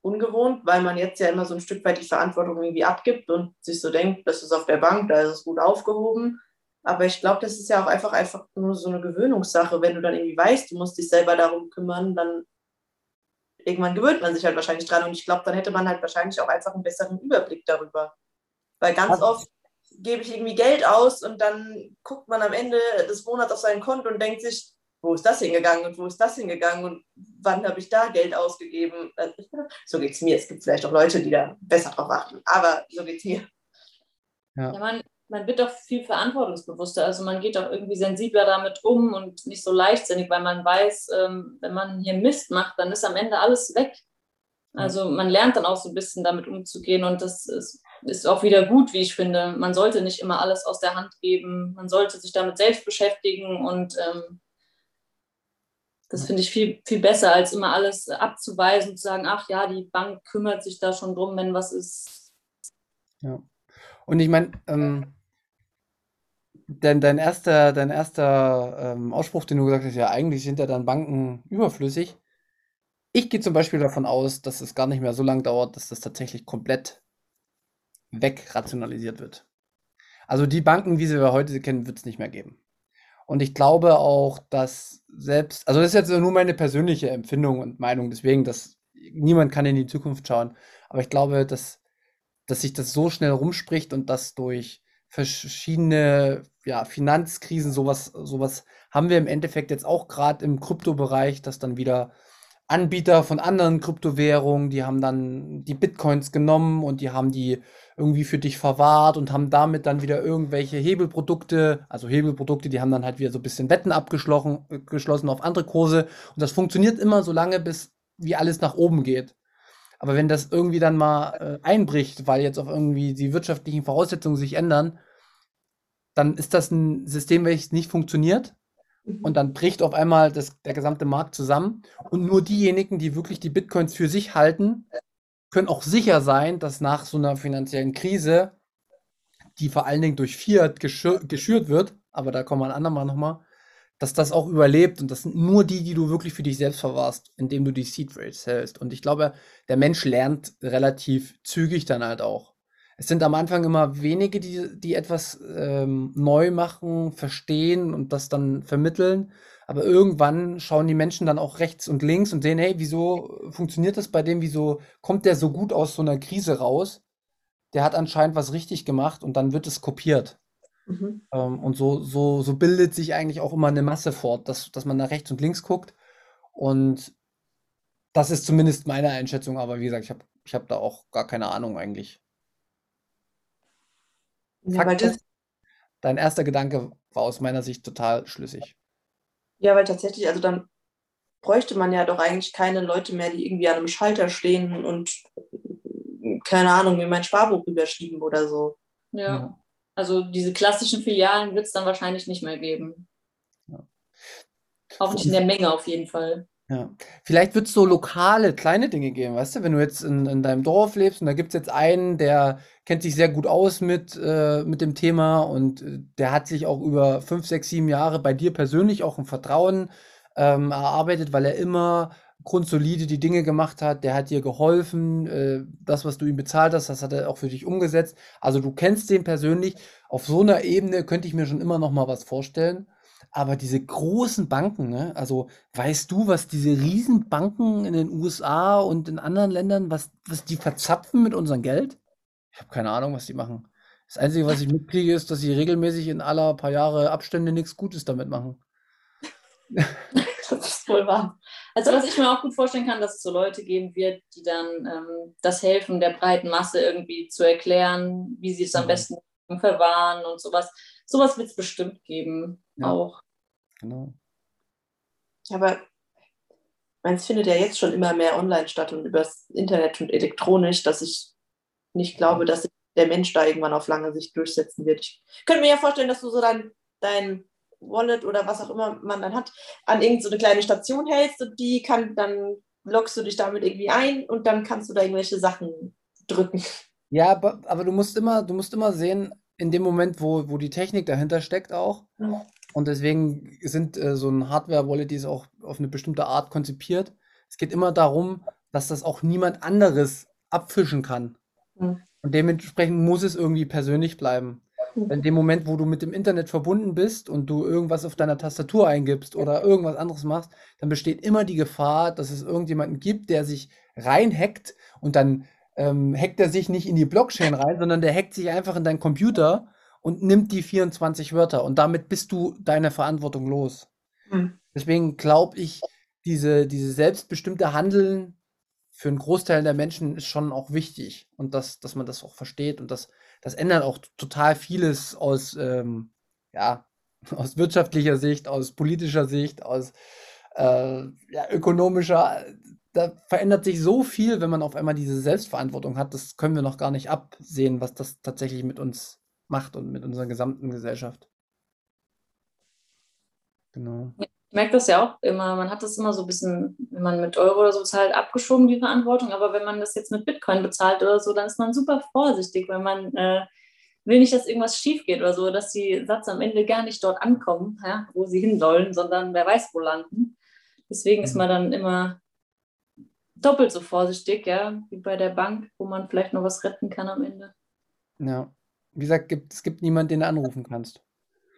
ungewohnt, weil man jetzt ja immer so ein Stück weit die Verantwortung irgendwie abgibt und sich so denkt, das ist auf der Bank, da ist es gut aufgehoben. Aber ich glaube, das ist ja auch einfach, einfach nur so eine Gewöhnungssache. Wenn du dann irgendwie weißt, du musst dich selber darum kümmern, dann irgendwann gewöhnt man sich halt wahrscheinlich dran. Und ich glaube, dann hätte man halt wahrscheinlich auch einfach einen besseren Überblick darüber. Weil ganz Also- oft gebe ich irgendwie Geld aus und dann guckt man am Ende des Monats auf sein Konto und denkt sich, wo ist das hingegangen und wo ist das hingegangen und wann habe ich da Geld ausgegeben? So geht es mir. Es gibt vielleicht auch Leute, die da besser drauf achten, aber so geht es mir. Ja, man, man wird doch viel verantwortungsbewusster. Also man geht auch irgendwie sensibler damit um und nicht so leichtsinnig, weil man weiß, ähm, wenn man hier Mist macht, dann ist am Ende alles weg. Also man lernt dann auch so ein bisschen damit umzugehen und das ist, ist auch wieder gut, wie ich finde. Man sollte nicht immer alles aus der Hand geben. Man sollte sich damit selbst beschäftigen und ähm, das finde ich viel, viel besser, als immer alles abzuweisen und zu sagen, ach ja, die Bank kümmert sich da schon drum, wenn was ist. Ja. Und ich meine, ähm, dein, dein erster, dein erster ähm, Ausspruch, den du gesagt hast, ja, eigentlich sind ja dann Banken überflüssig. Ich gehe zum Beispiel davon aus, dass es gar nicht mehr so lange dauert, dass das tatsächlich komplett wegrationalisiert wird. Also die Banken, wie sie wir heute kennen, wird es nicht mehr geben. Und ich glaube auch, dass selbst, also das ist jetzt nur meine persönliche Empfindung und Meinung, deswegen, dass niemand kann in die Zukunft schauen. Aber ich glaube, dass, dass sich das so schnell rumspricht und dass durch verschiedene ja, Finanzkrisen, sowas, sowas haben wir im Endeffekt jetzt auch gerade im Kryptobereich, dass dann wieder Anbieter von anderen Kryptowährungen, die haben dann die Bitcoins genommen und die haben die irgendwie für dich verwahrt und haben damit dann wieder irgendwelche Hebelprodukte, also Hebelprodukte, die haben dann halt wieder so ein bisschen Wetten abgeschlossen äh, geschlossen auf andere Kurse. Und das funktioniert immer so lange, bis wie alles nach oben geht. Aber wenn das irgendwie dann mal äh, einbricht, weil jetzt auch irgendwie die wirtschaftlichen Voraussetzungen sich ändern, dann ist das ein System, welches nicht funktioniert. Und dann bricht auf einmal das, der gesamte Markt zusammen. Und nur diejenigen, die wirklich die Bitcoins für sich halten, können auch sicher sein, dass nach so einer finanziellen Krise, die vor allen Dingen durch Fiat geschür geschürt wird, aber da kommen wir ein andermal nochmal, dass das auch überlebt und das sind nur die, die du wirklich für dich selbst verwahrst, indem du die Seed Rates hältst. Und ich glaube, der Mensch lernt relativ zügig dann halt auch. Es sind am Anfang immer wenige, die, die etwas ähm, neu machen, verstehen und das dann vermitteln. Aber irgendwann schauen die Menschen dann auch rechts und links und sehen, hey, wieso funktioniert das bei dem? Wieso kommt der so gut aus so einer Krise raus? Der hat anscheinend was richtig gemacht und dann wird es kopiert. Mhm. Ähm, und so, so, so bildet sich eigentlich auch immer eine Masse fort, dass, dass man nach rechts und links guckt. Und das ist zumindest meine Einschätzung, aber wie gesagt, ich habe ich hab da auch gar keine Ahnung eigentlich. Ja, Fakt ist, dein erster Gedanke war aus meiner Sicht total schlüssig. Ja, weil tatsächlich, also dann bräuchte man ja doch eigentlich keine Leute mehr, die irgendwie an einem Schalter stehen und keine Ahnung, mir mein Sparbuch überschieben oder so. Ja. ja. Also diese klassischen Filialen wird es dann wahrscheinlich nicht mehr geben. Ja. Auch nicht in der Menge auf jeden Fall. Ja. Vielleicht wird es so lokale, kleine Dinge geben, weißt du, wenn du jetzt in, in deinem Dorf lebst und da gibt es jetzt einen, der kennt sich sehr gut aus mit, äh, mit dem Thema und äh, der hat sich auch über fünf, sechs, sieben Jahre bei dir persönlich auch ein Vertrauen ähm, erarbeitet, weil er immer grundsolide die Dinge gemacht hat, der hat dir geholfen, äh, das, was du ihm bezahlt hast, das hat er auch für dich umgesetzt. Also du kennst den persönlich. Auf so einer Ebene könnte ich mir schon immer noch mal was vorstellen. Aber diese großen Banken, ne? also weißt du, was diese Riesenbanken in den USA und in anderen Ländern, was, was die verzapfen mit unserem Geld? Ich habe keine Ahnung, was die machen. Das Einzige, was ich mitkriege, ist, dass sie regelmäßig in aller paar Jahre Abstände nichts Gutes damit machen. das ist wohl wahr. Also was ich mir auch gut vorstellen kann, dass es so Leute geben wird, die dann ähm, das helfen der breiten Masse irgendwie zu erklären, wie sie es am mhm. besten verwahren und sowas. Sowas wird es bestimmt geben, ja. auch. Genau. Aber meins findet ja jetzt schon immer mehr online statt und übers Internet und elektronisch, dass ich nicht glaube, dass sich der Mensch da irgendwann auf lange Sicht durchsetzen wird. Ich könnte mir ja vorstellen, dass du so dann dein Wallet oder was auch immer man dann hat, an irgendeine so kleine Station hältst und die kann, dann loggst du dich damit irgendwie ein und dann kannst du da irgendwelche Sachen drücken. Ja, aber, aber du musst immer, du musst immer sehen, in dem Moment, wo, wo die Technik dahinter steckt auch. Ja. Und deswegen sind äh, so ein Hardware-Wallet, die ist auch auf eine bestimmte Art konzipiert. Es geht immer darum, dass das auch niemand anderes abfischen kann. Mhm. Und dementsprechend muss es irgendwie persönlich bleiben. In dem Moment, wo du mit dem Internet verbunden bist und du irgendwas auf deiner Tastatur eingibst oder irgendwas anderes machst, dann besteht immer die Gefahr, dass es irgendjemanden gibt, der sich reinhackt und dann ähm, hackt er sich nicht in die Blockchain rein, sondern der hackt sich einfach in deinen Computer und nimmt die 24 Wörter und damit bist du deine Verantwortung los. Mhm. Deswegen glaube ich, diese, diese selbstbestimmte Handeln für einen Großteil der Menschen ist schon auch wichtig und dass, dass man das auch versteht und das das ändert auch total vieles aus, ähm, ja, aus wirtschaftlicher Sicht, aus politischer Sicht, aus äh, ja, ökonomischer. Da verändert sich so viel, wenn man auf einmal diese Selbstverantwortung hat. Das können wir noch gar nicht absehen, was das tatsächlich mit uns macht und mit unserer gesamten Gesellschaft. Genau. Ich merke das ja auch immer, man hat das immer so ein bisschen, wenn man mit Euro oder so zahlt, abgeschoben, die Verantwortung. Aber wenn man das jetzt mit Bitcoin bezahlt oder so, dann ist man super vorsichtig, weil man äh, will nicht, dass irgendwas schief geht oder so, dass die Satz am Ende gar nicht dort ankommen, ja, wo sie hin sollen, sondern wer weiß, wo landen. Deswegen ist mhm. man dann immer doppelt so vorsichtig, ja, wie bei der Bank, wo man vielleicht noch was retten kann am Ende. Ja, wie gesagt, es gibt niemanden, den du anrufen kannst.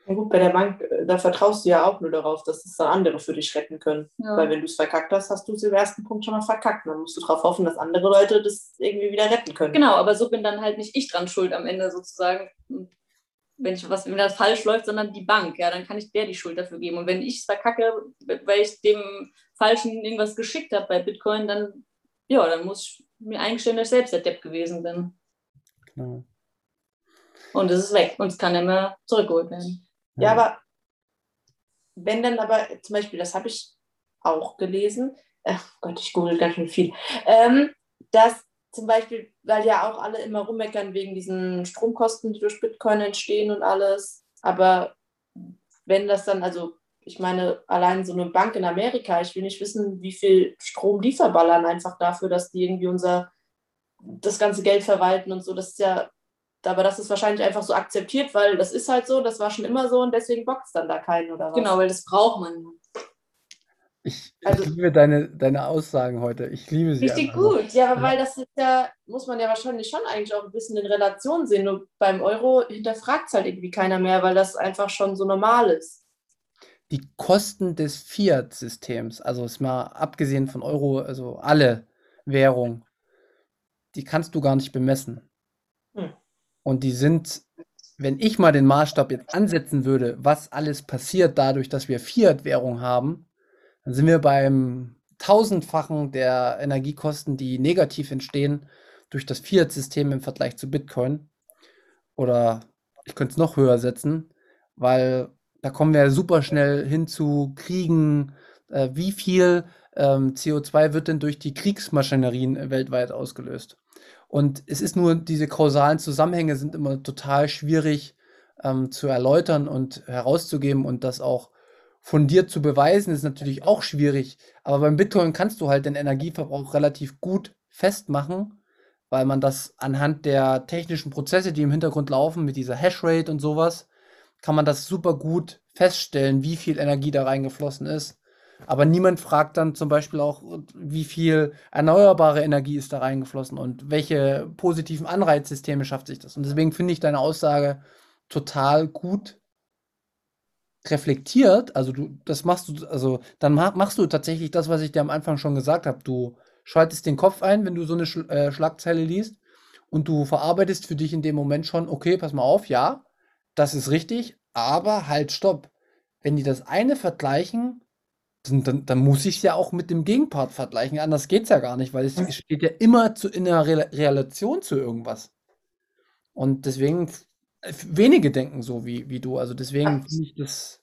Ja gut, bei der Bank, äh, da vertraust du ja auch nur darauf, dass es dann andere für dich retten können. Ja. Weil wenn du es verkackt hast, hast du es im ersten Punkt schon mal verkackt. Dann musst du darauf hoffen, dass andere Leute das irgendwie wieder retten können. Genau, aber so bin dann halt nicht ich dran schuld am Ende sozusagen, wenn ich was, wenn das falsch läuft, sondern die Bank. Ja, dann kann ich der die Schuld dafür geben. Und wenn ich es verkacke, weil ich dem Falschen irgendwas geschickt habe bei Bitcoin, dann ja, dann muss ich mir eingestehen, dass ich selbst der Depp gewesen bin. Genau. Und es ist weg und es kann immer zurückgeholt werden. Ja, aber wenn dann aber zum Beispiel, das habe ich auch gelesen, ach Gott, ich google ganz schön viel, ähm, dass zum Beispiel, weil ja auch alle immer rummeckern wegen diesen Stromkosten, die durch Bitcoin entstehen und alles, aber wenn das dann, also ich meine, allein so eine Bank in Amerika, ich will nicht wissen, wie viel Strom die verballern, einfach dafür, dass die irgendwie unser, das ganze Geld verwalten und so, das ist ja Aber das ist wahrscheinlich einfach so akzeptiert, weil das ist halt so, das war schon immer so und deswegen bockt es dann da keinen oder was. Genau, weil das braucht man. Ich, Also- ich liebe deine, deine Aussagen heute. Ich liebe sie. Richtig einfach. gut, ja, aber weil das ist ja, muss man ja wahrscheinlich schon eigentlich auch ein bisschen in Relation sehen. Nur beim Euro hinterfragt es halt irgendwie keiner mehr, weil das einfach schon so normal ist. Die Kosten des Fiat-Systems, also ist mal abgesehen von Euro, also alle Währungen, die kannst du gar nicht bemessen. Und die sind, wenn ich mal den Maßstab jetzt ansetzen würde, was alles passiert dadurch, dass wir Fiat-Währung haben, dann sind wir beim tausendfachen der Energiekosten, die negativ entstehen durch das Fiat-System im Vergleich zu Bitcoin. Oder ich könnte es noch höher setzen, weil da kommen wir super schnell hin zu Kriegen. Äh, wie viel ähm, CO2 wird denn durch die Kriegsmaschinerien weltweit ausgelöst? Und es ist nur, diese kausalen Zusammenhänge sind immer total schwierig ähm, zu erläutern und herauszugeben und das auch fundiert zu beweisen, ist natürlich auch schwierig. Aber beim Bitcoin kannst du halt den Energieverbrauch relativ gut festmachen, weil man das anhand der technischen Prozesse, die im Hintergrund laufen, mit dieser Hashrate und sowas, kann man das super gut feststellen, wie viel Energie da reingeflossen ist. Aber niemand fragt dann zum Beispiel auch, wie viel erneuerbare Energie ist da reingeflossen und welche positiven Anreizsysteme schafft sich das. Und deswegen finde ich deine Aussage total gut reflektiert. Also du, das machst du, also dann ma- machst du tatsächlich das, was ich dir am Anfang schon gesagt habe. Du schaltest den Kopf ein, wenn du so eine Sch äh, Schlagzeile liest und du verarbeitest für dich in dem Moment schon, okay, pass mal auf, ja, das ist richtig, aber halt, stopp. Wenn die das eine vergleichen, dann, dann, dann muss ich es ja auch mit dem Gegenpart vergleichen. Anders geht es ja gar nicht, weil es steht ja immer zu, in einer Rel Relation zu irgendwas. Und deswegen, f- wenige denken so wie, wie du. Also deswegen finde ich das.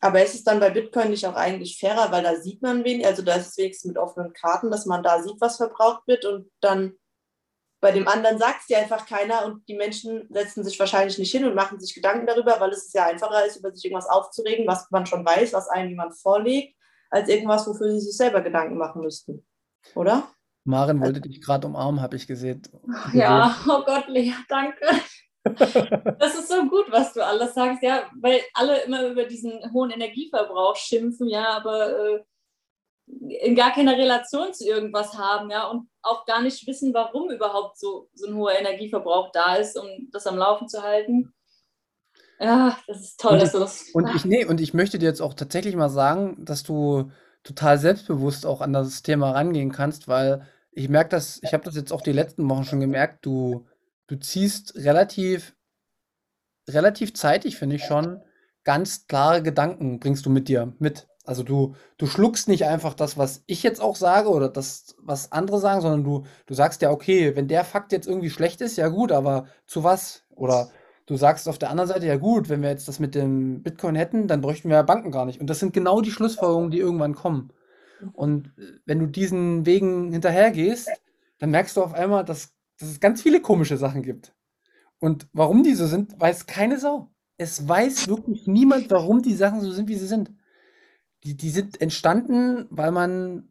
Aber ist es dann bei Bitcoin nicht auch eigentlich fairer, weil da sieht man wenig, also da ist es wenigstens mit offenen Karten, dass man da sieht, was verbraucht wird und dann bei dem anderen sagt es dir einfach keiner und die Menschen setzen sich wahrscheinlich nicht hin und machen sich Gedanken darüber, weil es ja einfacher ist, über sich irgendwas aufzuregen, was man schon weiß, was einem jemand vorlegt, als irgendwas, wofür sie sich selber Gedanken machen müssten. Oder? Maren wollte dich gerade umarmen, habe ich gesehen. Ja, oh Gott, Lea, danke. Das ist so gut, was du alles sagst, ja, weil alle immer über diesen hohen Energieverbrauch schimpfen, ja, aber äh, in gar keiner Relation zu irgendwas haben, ja, und auch gar nicht wissen, warum überhaupt so, so ein hoher Energieverbrauch da ist, um das am Laufen zu halten. Ja, das ist toll, Und dass du das. Und ich, nee, und ich möchte dir jetzt auch tatsächlich mal sagen, dass du total selbstbewusst auch an das Thema rangehen kannst, weil ich merke das, ich habe das jetzt auch die letzten Wochen schon gemerkt, du, du ziehst relativ, relativ zeitig, finde ich schon, ganz klare Gedanken bringst du mit dir mit. Also du, du schluckst nicht einfach das, was ich jetzt auch sage oder das, was andere sagen, sondern du, du sagst ja, okay, wenn der Fakt jetzt irgendwie schlecht ist, ja gut, aber zu was? Oder du sagst auf der anderen Seite, ja gut, wenn wir jetzt das mit dem Bitcoin hätten, dann bräuchten wir Banken gar nicht. Und das sind genau die Schlussfolgerungen, die irgendwann kommen. Und äh, wenn du diesen Wegen hinterhergehst, dann merkst du auf einmal, dass, dass es ganz viele komische Sachen gibt. Und warum die so sind, weiß keine Sau. Es weiß wirklich niemand, warum die Sachen so sind, wie sie sind. Die, die sind entstanden, weil man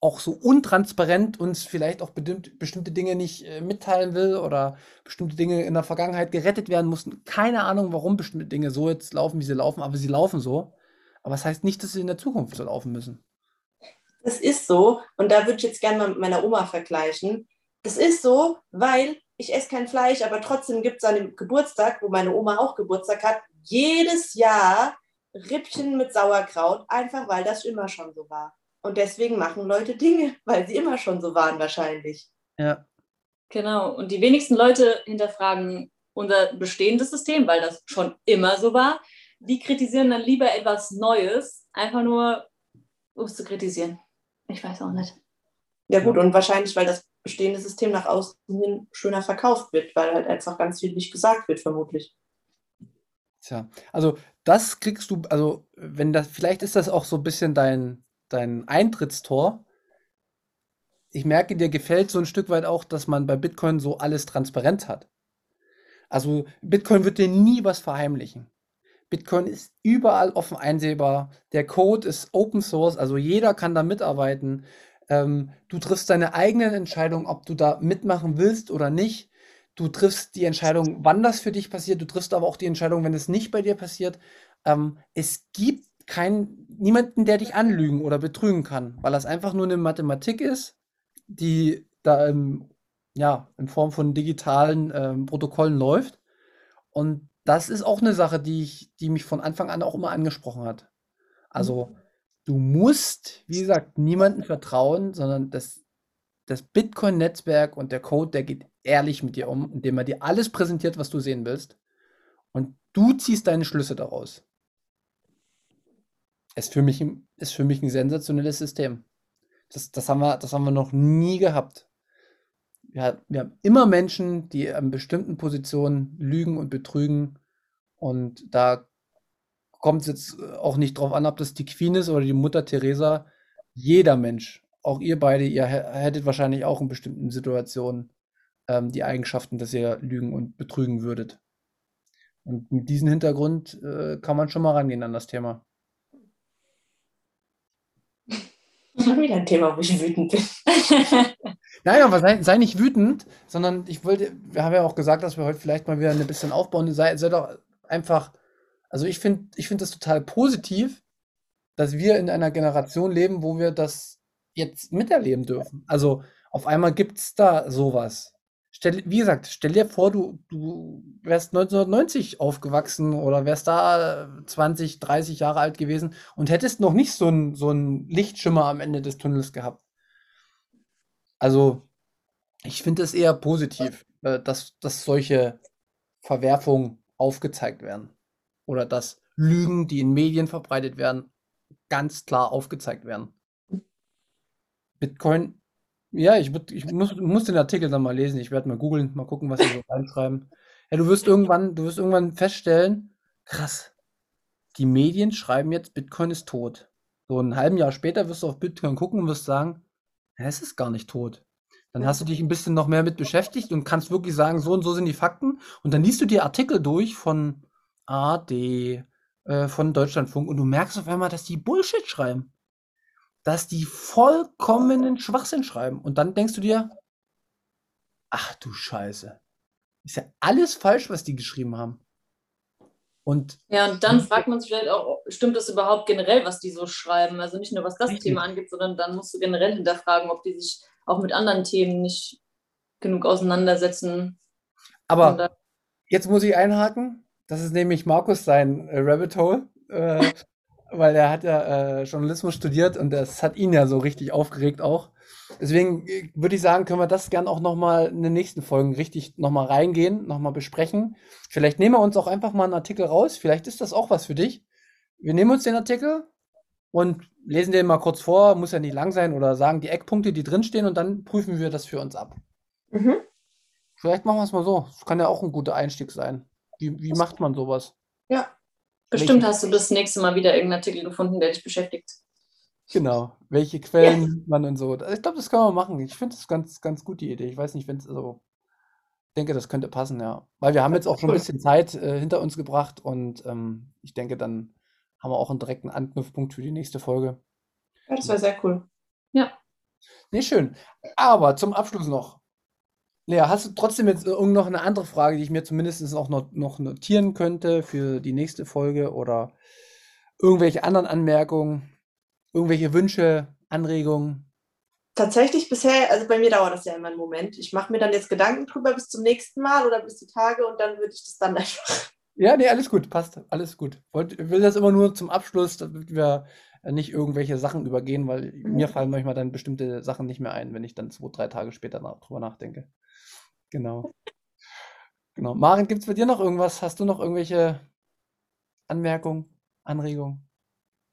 auch so untransparent uns vielleicht auch bestimmte Dinge nicht äh, mitteilen will oder bestimmte Dinge in der Vergangenheit gerettet werden mussten. Keine Ahnung, warum bestimmte Dinge so jetzt laufen, wie sie laufen, aber sie laufen so. Aber es das heißt nicht, dass sie in der Zukunft so laufen müssen. Das ist so, und da würde ich jetzt gerne mal mit meiner Oma vergleichen. Das ist so, weil ich esse kein Fleisch, aber trotzdem gibt es an dem Geburtstag, wo meine Oma auch Geburtstag hat, jedes Jahr Rippchen mit Sauerkraut, einfach weil das immer schon so war. Und deswegen machen Leute Dinge, weil sie immer schon so waren wahrscheinlich. Ja. Genau. Und die wenigsten Leute hinterfragen unser bestehendes System, weil das schon immer so war. Die kritisieren dann lieber etwas Neues, einfach nur, um es zu kritisieren. Ich weiß auch nicht. Ja gut, und wahrscheinlich, weil das bestehende System nach außen hin schöner verkauft wird, weil halt einfach ganz viel nicht gesagt wird, vermutlich. Tja, also das kriegst du, also wenn das, vielleicht ist das auch so ein bisschen dein, dein Eintrittstor. Ich merke, dir gefällt so ein Stück weit auch, dass man bei Bitcoin so alles transparent hat. Also Bitcoin wird dir nie was verheimlichen. Bitcoin ist überall offen einsehbar. Der Code ist Open Source, also jeder kann da mitarbeiten. Ähm, du triffst deine eigenen Entscheidungen, ob du da mitmachen willst oder nicht. du triffst die Entscheidung, wann das für dich passiert, du triffst aber auch die Entscheidung, wenn es nicht bei dir passiert. Ähm, es gibt keinen, niemanden, der dich anlügen oder betrügen kann, weil das einfach nur eine Mathematik ist, die da im, ja, in Form von digitalen ähm, Protokollen läuft. Und das ist auch eine Sache, die, ich, die mich von Anfang an auch immer angesprochen hat. Also, du musst, wie gesagt, niemandem vertrauen, sondern das, das Bitcoin-Netzwerk und der Code, der geht ehrlich mit dir um, indem er dir alles präsentiert, was du sehen willst. Und du ziehst deine Schlüsse daraus. Ist für mich, ist für mich ein sensationelles System. Das, das, haben wir, das haben wir noch nie gehabt. Wir, wir haben immer Menschen, die an bestimmten Positionen lügen und betrügen. Und da kommt es jetzt auch nicht drauf an, ob das die Queen ist oder die Mutter Teresa. Jeder Mensch, auch ihr beide, ihr hättet wahrscheinlich auch in bestimmten Situationen ähm, die Eigenschaften, dass ihr lügen und betrügen würdet. Und mit diesem Hintergrund äh, kann man schon mal rangehen an das Thema. Schon wieder ein Thema, wo ich wütend bin. Nein, aber sei, sei, nicht wütend, sondern ich wollte, wir haben ja auch gesagt, dass wir heute vielleicht mal wieder ein bisschen aufbauen. Sei, sei doch einfach, also ich finde ich find das total positiv, dass wir in einer Generation leben, wo wir das jetzt miterleben dürfen. Also auf einmal gibt es da sowas. Stell, wie gesagt, stell dir vor, du, du wärst 1990 aufgewachsen oder wärst da 20, 30 Jahre alt gewesen und hättest noch nicht so einen so Lichtschimmer am Ende des Tunnels gehabt. Also, ich finde es eher positiv, äh, dass, dass solche Verwerfungen aufgezeigt werden. Oder dass Lügen, die in Medien verbreitet werden, ganz klar aufgezeigt werden. Bitcoin ja, ich, würd, ich muss, muss den Artikel dann mal lesen. Ich werde mal googeln, mal gucken, was sie so reinschreiben. Ja, du wirst irgendwann, du wirst irgendwann feststellen, krass, die Medien schreiben jetzt, Bitcoin ist tot. So ein halben Jahr später wirst du auf Bitcoin gucken und wirst sagen, es ist gar nicht tot. Dann hast du dich ein bisschen noch mehr mit beschäftigt und kannst wirklich sagen, so und so sind die Fakten. Und dann liest du dir Artikel durch von AD, äh, von Deutschlandfunk und du merkst auf einmal, dass die Bullshit schreiben dass die vollkommenen Schwachsinn schreiben. Und dann denkst du dir, ach du Scheiße. Ist ja alles falsch, was die geschrieben haben. Und ja, und dann fragt man sich vielleicht auch, stimmt das überhaupt generell, was die so schreiben? Also nicht nur was das Thema angeht, sondern dann musst du generell hinterfragen, ob die sich auch mit anderen Themen nicht genug auseinandersetzen. Aber jetzt muss ich einhaken. Das ist nämlich Markus sein äh, Rabbit Hole. Äh, weil er hat ja äh, Journalismus studiert und das hat ihn ja so richtig aufgeregt auch. Deswegen äh, würde ich sagen, können wir das gern auch nochmal in den nächsten Folgen richtig nochmal reingehen, nochmal besprechen. Vielleicht nehmen wir uns auch einfach mal einen Artikel raus. Vielleicht ist das auch was für dich. Wir nehmen uns den Artikel und lesen den mal kurz vor. Muss ja nicht lang sein oder sagen die Eckpunkte, die drinstehen und dann prüfen wir das für uns ab. Mhm. Vielleicht machen wir es mal so. Das kann ja auch ein guter Einstieg sein. Wie, wie macht man sowas? Ja, Bestimmt hast du das nächste Mal wieder irgendeinen Artikel gefunden, der dich beschäftigt. Genau, welche Quellen ja. man und so. Ich glaube, das kann man machen. Ich finde das ganz, ganz gut, die Idee. Ich weiß nicht, wenn es so. Ich denke, das könnte passen, ja. Weil wir haben jetzt auch schon ein bisschen Zeit äh, hinter uns gebracht und ähm, ich denke, dann haben wir auch einen direkten Anknüpfpunkt für die nächste Folge. Ja, das war sehr cool. Ja. Nee, schön. Aber zum Abschluss noch. Lea, hast du trotzdem jetzt irgend noch eine andere Frage, die ich mir zumindest auch noch, noch notieren könnte für die nächste Folge oder irgendwelche anderen Anmerkungen, irgendwelche Wünsche, Anregungen? Tatsächlich bisher, also bei mir dauert das ja immer einen Moment. Ich mache mir dann jetzt Gedanken drüber bis zum nächsten Mal oder bis die Tage und dann würde ich das dann einfach. Ja, nee, alles gut, passt, alles gut. Ich will das immer nur zum Abschluss, damit wir nicht irgendwelche Sachen übergehen, weil mir fallen manchmal dann bestimmte Sachen nicht mehr ein, wenn ich dann zwei, drei Tage später drüber nachdenke. Genau. Genau. Maren, gibt es bei dir noch irgendwas? Hast du noch irgendwelche Anmerkungen, Anregungen?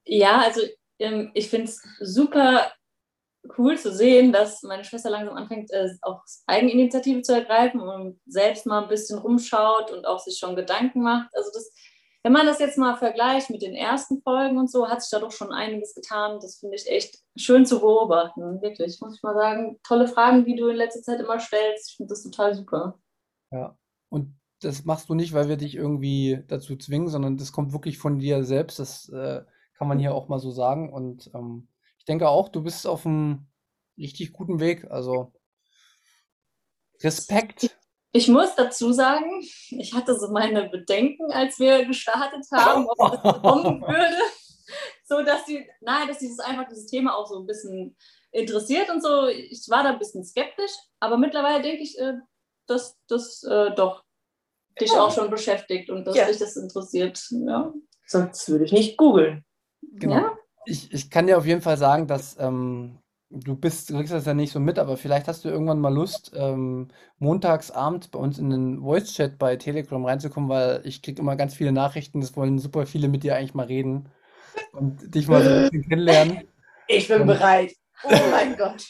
Ja, also ähm, ich finde es super cool zu sehen, dass meine Schwester langsam anfängt, äh, auch Eigeninitiative zu ergreifen und selbst mal ein bisschen rumschaut und auch sich schon Gedanken macht. Also das, wenn man das jetzt mal vergleicht mit den ersten Folgen und so, hat sich da doch schon einiges getan. Das finde ich echt schön zu beobachten, wirklich, muss ich mal sagen. Tolle Fragen, die du in letzter Zeit immer stellst. Ich finde das total super. Ja, und das machst du nicht, weil wir dich irgendwie dazu zwingen, sondern das kommt wirklich von dir selbst. Das äh, kann man hier auch mal so sagen. Und ähm, ich denke auch, du bist auf einem richtig guten Weg. Also Respekt. Ich muss dazu sagen, ich hatte so meine Bedenken, als wir gestartet haben, ob das kommen würde. So dass sie, nein, dass dieses einfach dieses Thema auch so ein bisschen interessiert und so. Ich war da ein bisschen skeptisch, aber mittlerweile denke ich, äh, dass das äh, doch dich auch schon beschäftigt und dass Ja. dich das interessiert. Ja. Sonst würde ich nicht googeln. Genau. Ja. Ich, ich kann dir auf jeden Fall sagen, dass ähm, du bist, du kriegst das ja nicht so mit, aber vielleicht hast du irgendwann mal Lust, ähm, montags abends bei uns in den Voice-Chat bei Telegram reinzukommen, weil ich kriege immer ganz viele Nachrichten, es wollen super viele mit dir eigentlich mal reden und dich mal so ein bisschen kennenlernen. Ich bin Und- bereit. Oh mein Gott.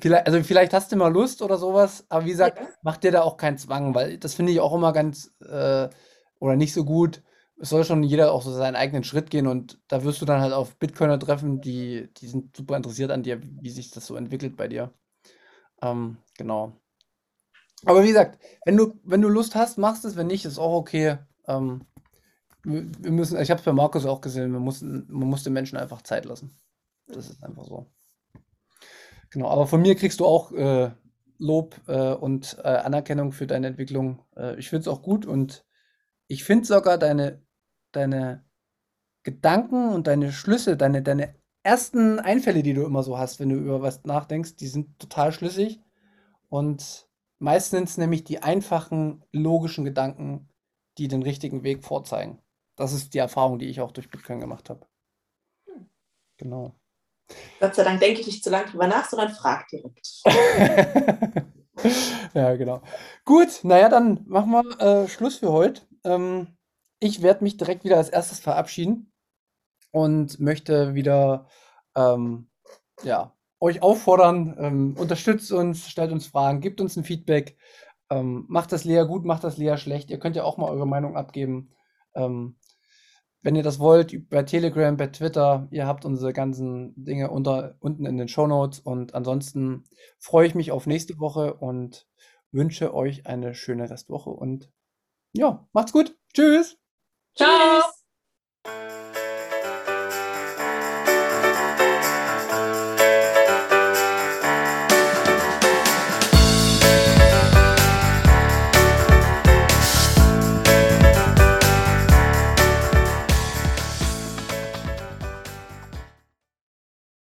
Vielleicht, also vielleicht hast du mal Lust oder sowas, aber wie gesagt, Ja. mach dir da auch keinen Zwang, weil das finde ich auch immer ganz äh, oder nicht so gut. Es soll schon jeder auch so seinen eigenen Schritt gehen und da wirst du dann halt auf Bitcoiner treffen, die, die sind super interessiert an dir, wie sich das so entwickelt bei dir. Ähm, genau. Aber wie gesagt, wenn du, wenn du Lust hast, machst es, wenn nicht, ist auch okay. Ähm, wir, müssen, ich habe es bei Markus auch gesehen, wir mussten, man muss den Menschen einfach Zeit lassen. Das ist einfach so. Genau, aber von mir kriegst du auch äh, Lob äh, und äh, Anerkennung für deine Entwicklung. Äh, ich finde es auch gut und ich finde sogar deine, deine Gedanken und deine Schlüsse, deine, deine ersten Einfälle, die du immer so hast, wenn du über was nachdenkst, die sind total schlüssig. Und meist sind es nämlich die einfachen, logischen Gedanken, die den richtigen Weg vorzeigen. Das ist die Erfahrung, die ich auch durch Bitcoin gemacht habe. Genau. Gott sei Dank denke ich nicht zu lange drüber nach, sondern frag direkt. ja, genau. Gut, naja, dann machen wir äh, Schluss für heute. Ähm, ich werde mich direkt wieder als erstes verabschieden und möchte wieder ähm, ja, euch auffordern, ähm, unterstützt uns, stellt uns Fragen, gebt uns ein Feedback, ähm, macht das Lea gut, macht das Lea schlecht. Ihr könnt ja auch mal eure Meinung abgeben. Ähm, wenn ihr das wollt, bei Telegram, bei Twitter, ihr habt unsere ganzen Dinge unter, unten in den Show Notes. Und ansonsten freue ich mich auf nächste Woche und wünsche euch eine schöne Restwoche. Und ja, macht's gut. Tschüss. Ciao. Tschüss.